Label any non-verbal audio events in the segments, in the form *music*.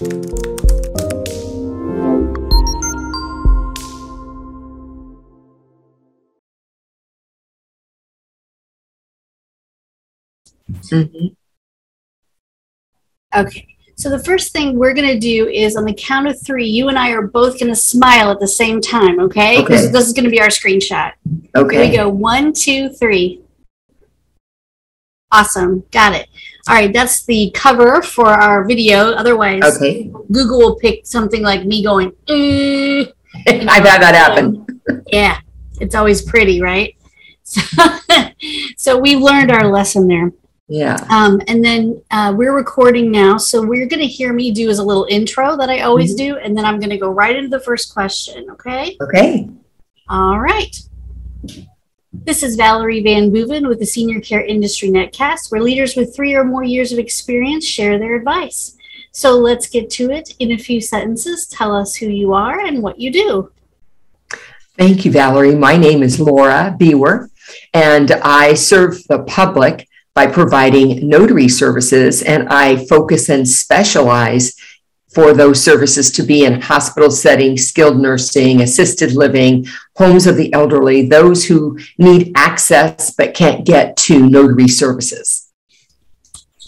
Mm-hmm. Okay. So the first thing we're going to do is on the count of three, you and I are both going to smile at the same time, okay? Because Okay. this is going to be our screenshot. Here we go. One, two, three. Awesome. Got it. All right. That's the cover for our video. Otherwise, Okay. Google will pick something like me going, "Eh." *laughs* I've had that happen. *laughs* Yeah. It's always pretty, right? So, *laughs* so we've learned our lesson there. Yeah. Um, and then uh, we're recording now. So we're going to hear me do as a little intro that I always do. And then I'm going to go right into the first question. Okay. Okay. All right. This is Valerie VanBooven with the Senior Care Industry Netcast, where leaders with three or more years of experience share their advice. So let's get to it in a few sentences. Tell us who you are and what you do. Thank you, Valerie. My name is Laura Biewer, and I serve the public by providing notary services, and I focus and specialize for those services to be in hospital settings, skilled nursing, assisted living, homes of the elderly, those who need access but can't get to notary services.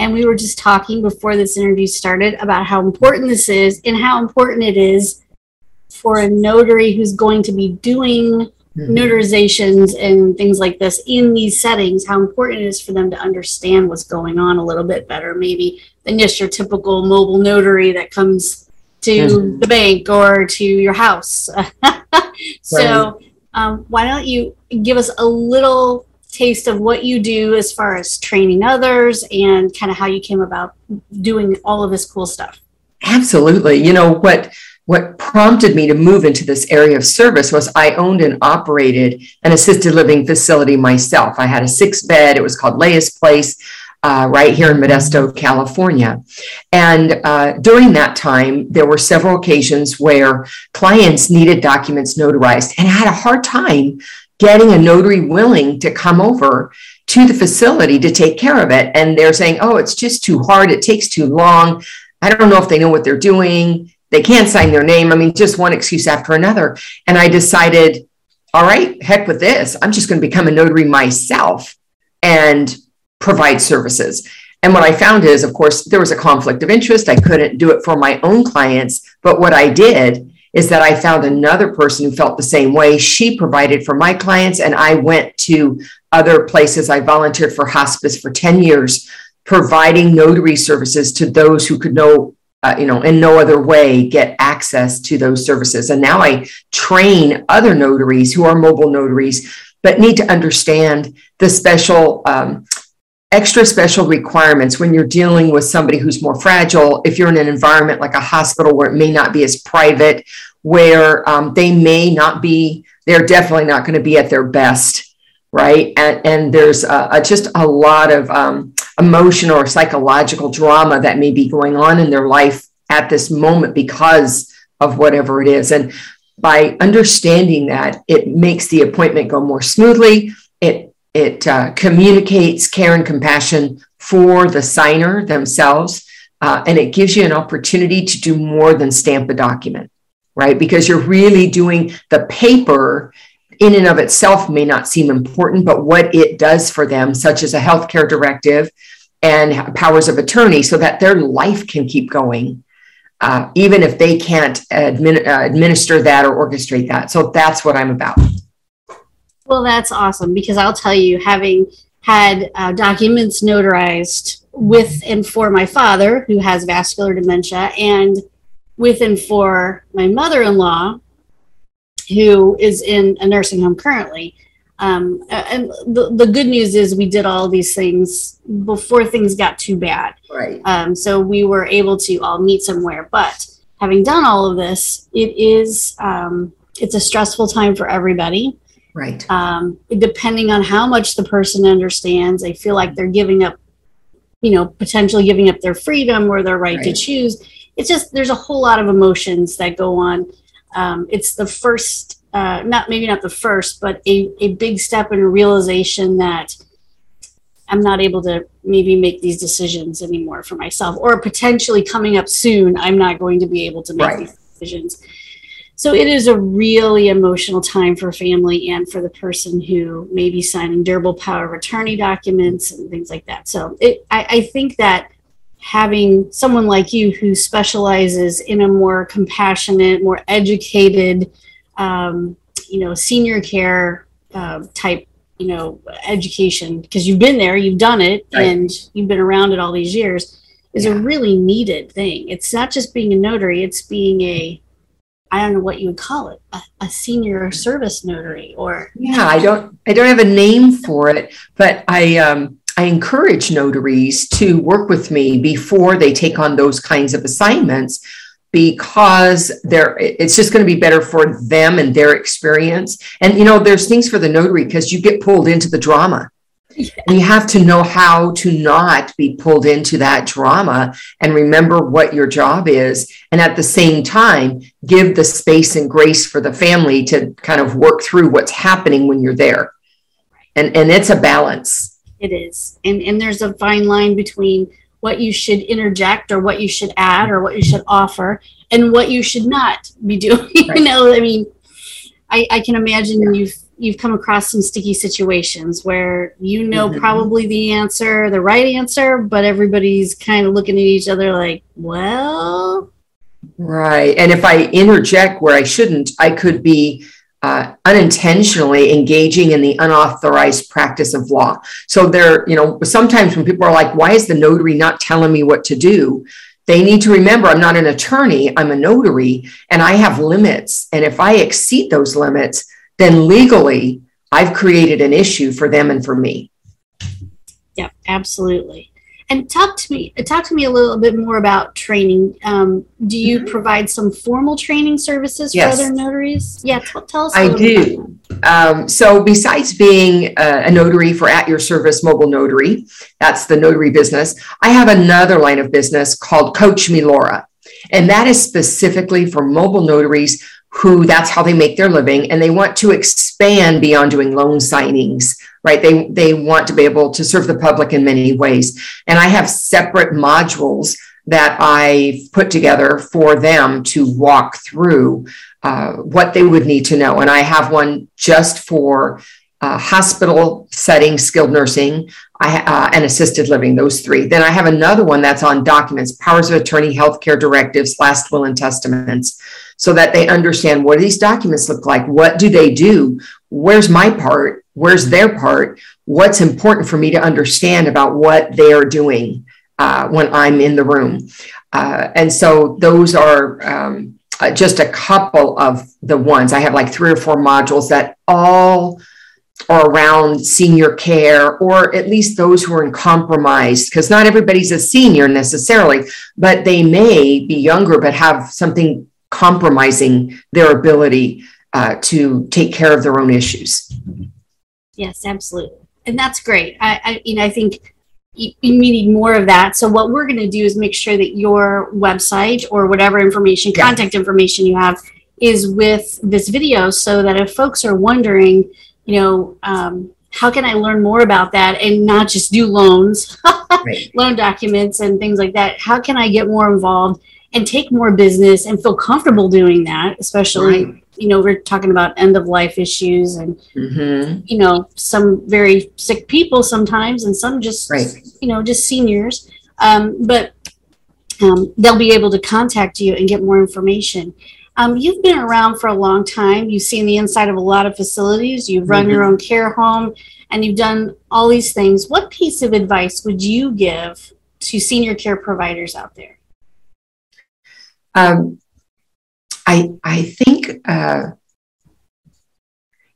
And we were just talking before this interview started about how important this is and how important it is for a notary who's going to be doing notarizations and things like this in these settings, how important it is for them to understand what's going on a little bit better, maybe than just your typical mobile notary that comes to Mhm. the bank or to your house. *laughs* so, um, why don't you give us a little taste of what you do as far as training others and kind of how you came about doing all of this cool stuff? Absolutely. You know what what prompted me to move into this area of service was I owned and operated an assisted living facility myself. I had a six bed. It was called Leia's Place, uh, right here in Modesto, California. And uh, during that time, there were several occasions where clients needed documents notarized, and I had a hard time getting a notary willing to come over to the facility to take care of it. And they're saying, "Oh, it's just too hard. It takes too long." I don't know if they know what they're doing. They can't sign their name. I mean, just one excuse after another. And I decided, all right, heck with this. I'm just going to become a notary myself and provide services. And what I found is, of course, there was a conflict of interest. I couldn't do it for my own clients. But what I did is that I found another person who felt the same way. She provided for my clients, and I went to other places. I volunteered for hospice for 10 years providing notary services to those who could no uh, you know in no other way get access to those services. And now i train other notaries who are mobile notaries but need to understand the special um, extra special requirements when you're dealing with somebody who's more fragile. If you're in an environment like a hospital where it may not be as private where um, they may not be they're definitely not going to be at their best right? And, and there's uh, just a lot of um, emotional or psychological drama that may be going on in their life at this moment because of whatever it is. And by understanding that it makes the appointment go more smoothly. It it uh, communicates care and compassion for the signer themselves uh, and it gives you an opportunity to do more than stamp a document right? Because you're really doing the paper in and of itself may not seem important, but what it does for them, such as a healthcare directive and powers of attorney, so that their life can keep going, uh, even if they can't admin, uh, administer that or orchestrate that. So that's what I'm about. Well, that's awesome because I'll tell you, having had uh, documents notarized with and for my father, who has vascular dementia, and with and for my mother in law, who is in a nursing home currently. Um, and the, the good news is we did all these things before things got too bad. Right. Um, so we were able to all meet somewhere. But having done all of this, it is um, it's a stressful time for everybody. Right. Um, depending on how much the person understands, they feel like they're giving up, you know, potentially giving up their freedom or their right, to choose. It's just there's a whole lot of emotions that go on. Um, it's the first, uh, not maybe not the first, but a, a big step in realization that I'm not able to maybe make these decisions anymore for myself, or potentially coming up soon, I'm not going to be able to make right. these decisions. So it is a really emotional time for family and for the person who may be signing durable power of attorney documents and things like that. So it, I, I think that having someone like you who specializes in a more compassionate, more educated, um, you know, senior care uh, type you know education because you've been there you've done it right. and you've been around it all these years is yeah. a really needed thing it's not just being a notary it's being a i don't know what you would call it a, a senior service notary or yeah i don't i don't have a name for it but i um I encourage notaries to work with me before they take on those kinds of assignments because they're it's just going to be better for them and their experience. And you know there's things for the notary because you get pulled into the drama. Yeah. and you have to know how to not be pulled into that drama and remember what your job is and at the same time give the space and grace for the family to kind of work through what's happening when you're there. And and it's a balance it is and and there's a fine line between what you should interject or what you should add or what you should offer and what you should not be doing. *laughs* Right. you know, I mean, I, I can imagine yeah. you've you've come across some sticky situations where you know mm-hmm. probably the answer, the right answer, but everybody's kind of looking at each other like, well. Right. And if I interject where I shouldn't, I could be uh, unintentionally engaging in the unauthorized practice of law. So there, you know, sometimes when people are like, why is the notary not telling me what to do? They need to remember I'm not an attorney, I'm a notary, and I have limits. And if I exceed those limits, then legally I've created an issue for them and for me. Yep, absolutely. And talk to me, talk to me a little bit more about training. Um, do you mm-hmm. provide some formal training services yes. for other notaries? Yeah, t- tell us. I do. Um, so, besides being a, a notary for at your service mobile notary, that's the notary business. I have another line of business called Coach Me Laura, and that is specifically for mobile notaries who that's how they make their living and they want to expand beyond doing loan signings right? They they want to be able to serve the public in many ways. And i have separate modules that i put together for them to walk through uh, what they would need to know. And i have one just for uh, hospital setting skilled nursing I, uh, and assisted living those three then i have another one that's on documents powers of attorney healthcare directives last will and testaments so that they understand what these documents look like? What do they do? Where's my part? Where's their part? What's important for me to understand about what they are doing uh, when I'm in the room? Uh, and so those are um, uh, just a couple of the ones. I have like three or four modules that all are around senior care or at least those who are in compromise because not everybody's a senior necessarily but they may be younger but have something compromising their ability uh, to take care of their own issues. Yes, absolutely, and that's great. I, I you know, I think you, you need more of that. So what we're going to do is make sure that your website or whatever information, yeah. contact information you have, is with this video, so that if folks are wondering, you know. Um, how can I learn more about that and not just do loans, *laughs* right. loan documents, and things like that? How can I get more involved? and take more business and feel comfortable doing that, especially, right. you know, we're talking about end of life issues and, mm-hmm. you know, some very sick people sometimes and some just, right. you know, just seniors. Um, but um, they'll be able to contact you and get more information. Um, you've been around for a long time. You've seen the inside of a lot of facilities. You've run mm-hmm. your own care home and you've done all these things. What piece of advice would you give to senior care providers out there? Um, I I think uh,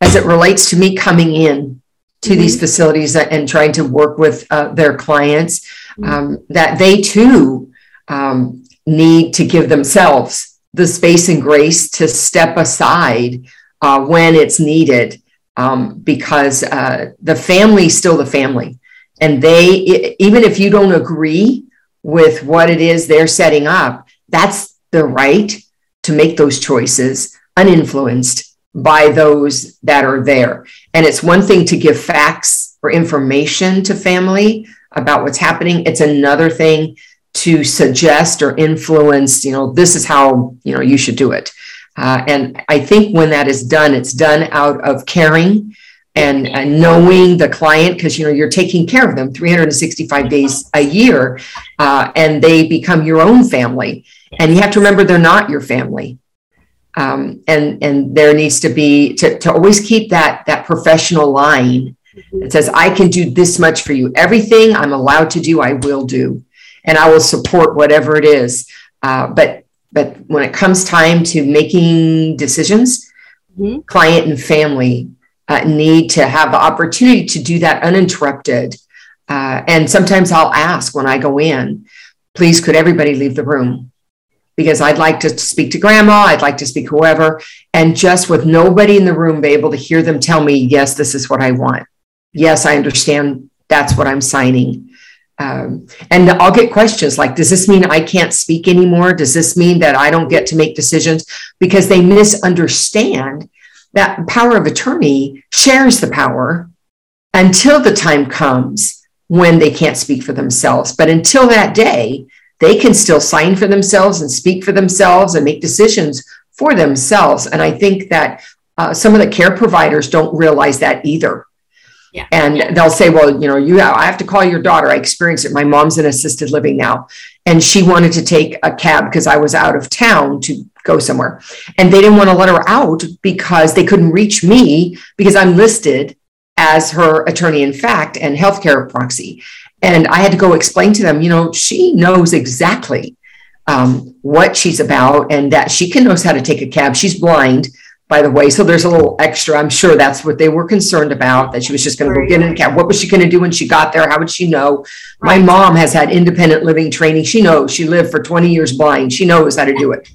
as it relates to me coming in to mm-hmm. these facilities and trying to work with uh, their clients, mm-hmm. um, that they too um, need to give themselves the space and grace to step aside uh, when it's needed, um, because uh, the family is still the family, and they even if you don't agree with what it is they're setting up, that's the right to make those choices uninfluenced by those that are there. And it's one thing to give facts or information to family about what's happening. It's another thing to suggest or influence, you know, this is how, you know, you should do it. Uh, and I think when that is done, it's done out of caring and, and knowing the client because you know you're taking care of them 365 days a year uh, and they become your own family. And you have to remember they're not your family. Um, and and there needs to be to, to always keep that that professional line that says i can do this much for you. Everything i'm allowed to do i will do and i will support whatever it is uh, but but when it comes time to making decisions mm-hmm. client and family uh, need to have the opportunity to do that uninterrupted uh, and sometimes i'll ask when i go in please could everybody leave the room because I'd like to speak to grandma, I'd like to speak whoever, and just with nobody in the room, be able to hear them tell me, yes, this is what I want. Yes, I understand that's what I'm signing. Um, and I'll get questions like, does this mean I can't speak anymore? Does this mean that I don't get to make decisions? Because they misunderstand that power of attorney shares the power until the time comes when they can't speak for themselves. But until that day, they can still sign for themselves and speak for themselves and make decisions for themselves. And I think that uh, some of the care providers don't realize that either. Yeah. And they'll say, well, you know, you have, I have to call your daughter. I experienced it. My mom's in assisted living now. And she wanted to take a cab because I was out of town to go somewhere. And they didn't want to let her out because they couldn't reach me because I'm listed as her attorney in fact and healthcare proxy. And I had to go explain to them, you know, she knows exactly um, what she's about and that she can knows how to take a cab. She's blind, by the way. So there's a little extra. I'm sure that's what they were concerned about, that she was just going to go get in a cab. What was she going to do when she got there? How would she know? Right. My mom has had independent living training. She knows she lived for 20 years blind. She knows how to do it.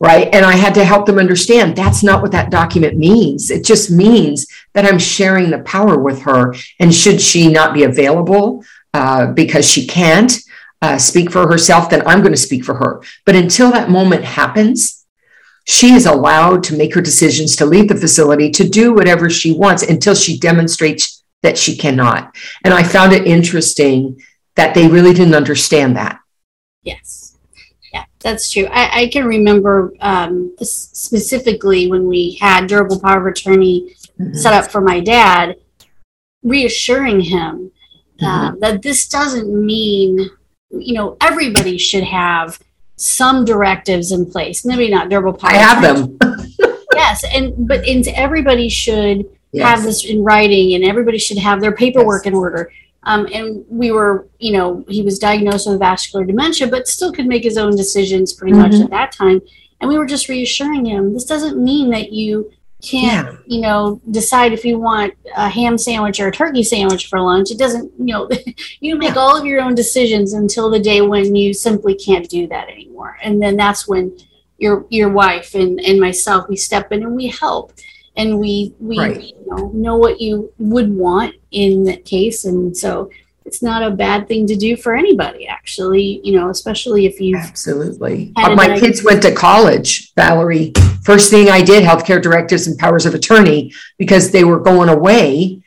Right. And I had to help them understand that's not what that document means. It just means that I'm sharing the power with her. And should she not be available, uh, because she can't uh, speak for herself, then I'm going to speak for her. But until that moment happens, she is allowed to make her decisions to leave the facility to do whatever she wants until she demonstrates that she cannot. And I found it interesting that they really didn't understand that. Yes. Yeah, that's true. I, I can remember um, specifically when we had durable power of attorney mm-hmm. set up for my dad, reassuring him uh, mm-hmm. that this doesn't mean you know everybody should have some directives in place maybe not durable power i have them yes and but and everybody should yes. have this in writing and everybody should have their paperwork yes. in order um, and we were you know he was diagnosed with vascular dementia but still could make his own decisions pretty mm-hmm. much at that time and we were just reassuring him this doesn't mean that you can't yeah. you know decide if you want a ham sandwich or a turkey sandwich for lunch it doesn't you know *laughs* you make yeah. all of your own decisions until the day when you simply can't do that anymore and then that's when your your wife and and myself we step in and we help and we we right. you know know what you would want in that case and so it's not a bad thing to do for anybody actually you know especially if you absolutely my kids went to college valerie first thing i did healthcare directives and powers of attorney because they were going away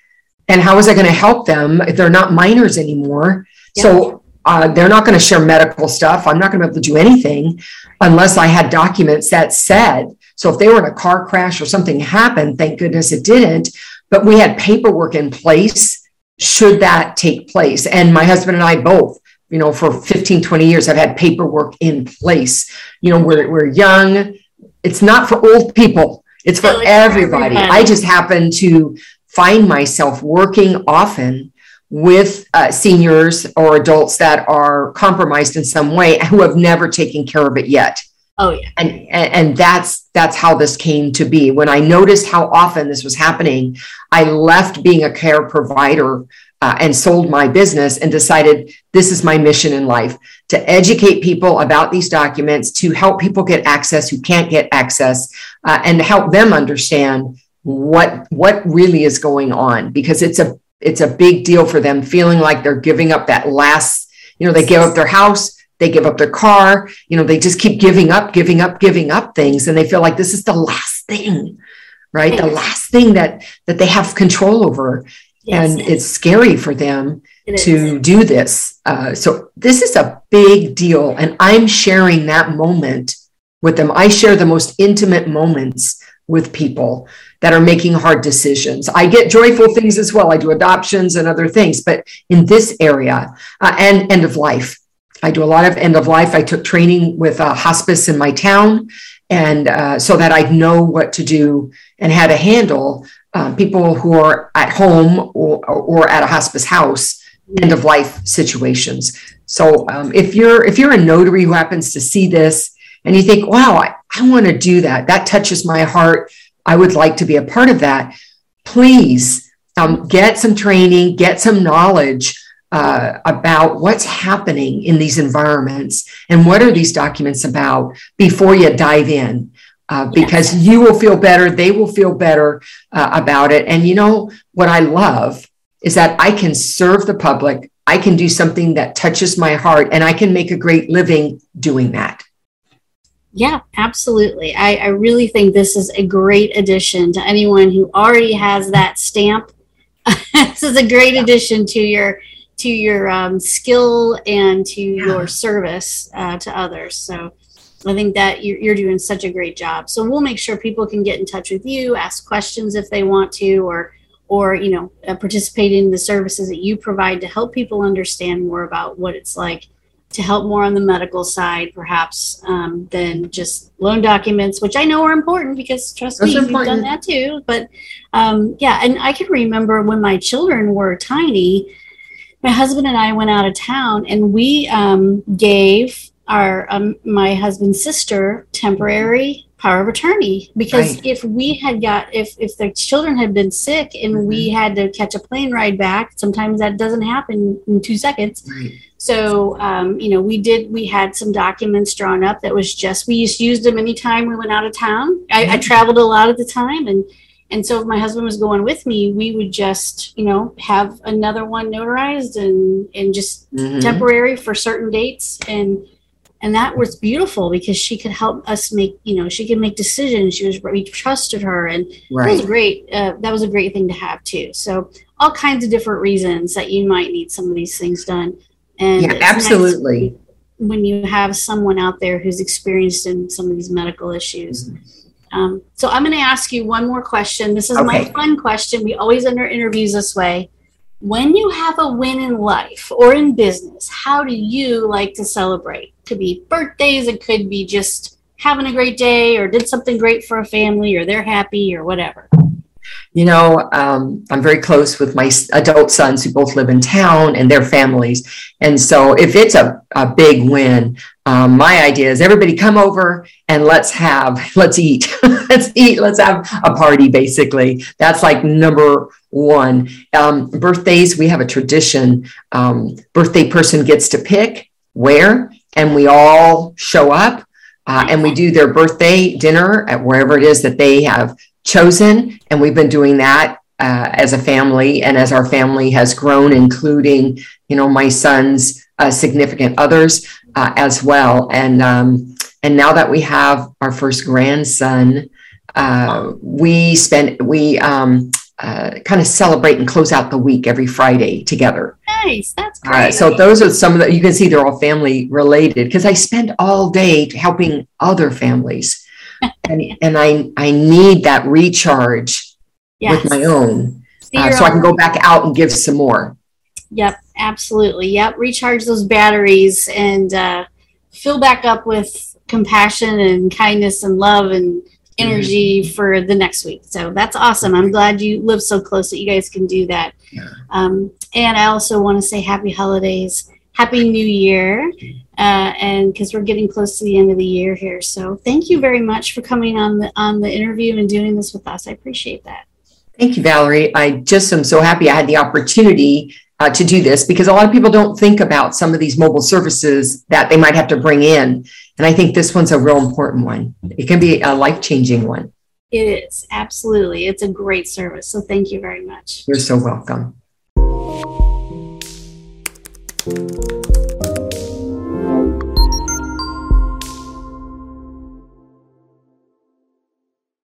and how was i going to help them if they're not minors anymore yeah. so uh, they're not going to share medical stuff i'm not going to be able to do anything unless i had documents that said so if they were in a car crash or something happened thank goodness it didn't but we had paperwork in place should that take place. And my husband and I both, you know, for 15, 20 years, have had paperwork in place. You know, we're, we're young. It's not for old people, it's for everybody. I just happen to find myself working often with uh, seniors or adults that are compromised in some way who have never taken care of it yet. Oh yeah. And, and and that's that's how this came to be. When I noticed how often this was happening, I left being a care provider uh, and sold my business and decided this is my mission in life to educate people about these documents, to help people get access who can't get access, uh, and help them understand what what really is going on because it's a it's a big deal for them feeling like they're giving up that last you know they give up their house they give up their car you know they just keep giving up giving up giving up things and they feel like this is the last thing right? The last thing that that they have control over Yes. And it's scary for them to do this. Uh, so this is a big deal. And I'm sharing that moment with them. I share the most intimate moments with people that are making hard decisions. I get joyful things as well. I do adoptions and other things, but in this area uh, and end of life, I do a lot of end of life. I took training with a hospice in my town, and uh, so that I'd know what to do and how to handle uh, people who are at home or, or at a hospice house end of life situations. So um, if you're if you're a notary who happens to see this and you think, wow, I, I want to do that, that touches my heart. I would like to be a part of that. Please um, get some training, get some knowledge uh, about what's happening in these environments and what are these documents about before you dive in. Uh, because yes. you will feel better, they will feel better uh, about it. And you know what I love is that I can serve the public, I can do something that touches my heart, and I can make a great living doing that. Yeah, absolutely. I, I really think this is a great addition to anyone who already has that stamp. *laughs* this is a great yeah. addition to your to your um, skill and to yeah. your service uh, to others. So I think that you're, you're doing such a great job. So we'll make sure people can get in touch with you, ask questions if they want to, or or you know uh, participate in the services that you provide to help people understand more about what it's like to help more on the medical side perhaps um, than just loan documents which i know are important because trust That's me you've done that too but um, yeah and i can remember when my children were tiny my husband and i went out of town and we um, gave our um, my husband's sister temporary power of attorney because right. if we had got if if the children had been sick and mm-hmm. we had to catch a plane ride back sometimes that doesn't happen in two seconds right. so um, you know we did we had some documents drawn up that was just we used used them anytime we went out of town I, mm-hmm. I traveled a lot at the time and and so if my husband was going with me we would just you know have another one notarized and and just mm-hmm. temporary for certain dates and and that was beautiful because she could help us make you know she could make decisions. She was we trusted her and right. it was great. Uh, that was a great thing to have too. So all kinds of different reasons that you might need some of these things done. And yeah absolutely. nice when you have someone out there who's experienced in some of these medical issues. Mm-hmm. um, so i'm going to ask you one more question. This is okay. my fun question. We always end our interviews this way when you have a win in life or in business, how do you like to celebrate? Could be birthdays, it could be just having a great day or did something great for a family or they're happy or whatever. You know, um, I'm very close with my adult sons who both live in town and their families. And so if it's a, a big win, um, my idea is everybody come over and let's have, *laughs* let's eat, *laughs* let's eat, let's have a party, basically. That's like number one. Um, birthdays, we have a tradition. Um, birthday person gets to pick where, and we all show up uh, and we do their birthday dinner at wherever it is that they have chosen. And we've been doing that uh, as a family and as our family has grown, including, you know, my son's uh, significant others uh, as well. And, um, and now that we have our first grandson, uh, we spend, we, um, uh, kind of celebrate and close out the week every Friday together. Nice, that's great. Uh, so those are some of the you can see they're all family related because I spend all day helping other families, *laughs* and and I I need that recharge yes. with my own, uh, so I can go back out and give some more. Yep, absolutely. Yep, recharge those batteries and uh, fill back up with compassion and kindness and love and energy for the next week. So that's awesome. I'm glad you live so close that you guys can do that. Yeah. Um, and I also want to say happy holidays, happy new year, uh, and because we're getting close to the end of the year here. So thank you very much for coming on the on the interview and doing this with us. I appreciate that. Thank you, Valerie. I just am so happy I had the opportunity uh, to do this because a lot of people don't think about some of these mobile services that they might have to bring in. And I think this one's a real important one. It can be a life changing one. It is, absolutely. It's a great service. So thank you very much. You're so welcome.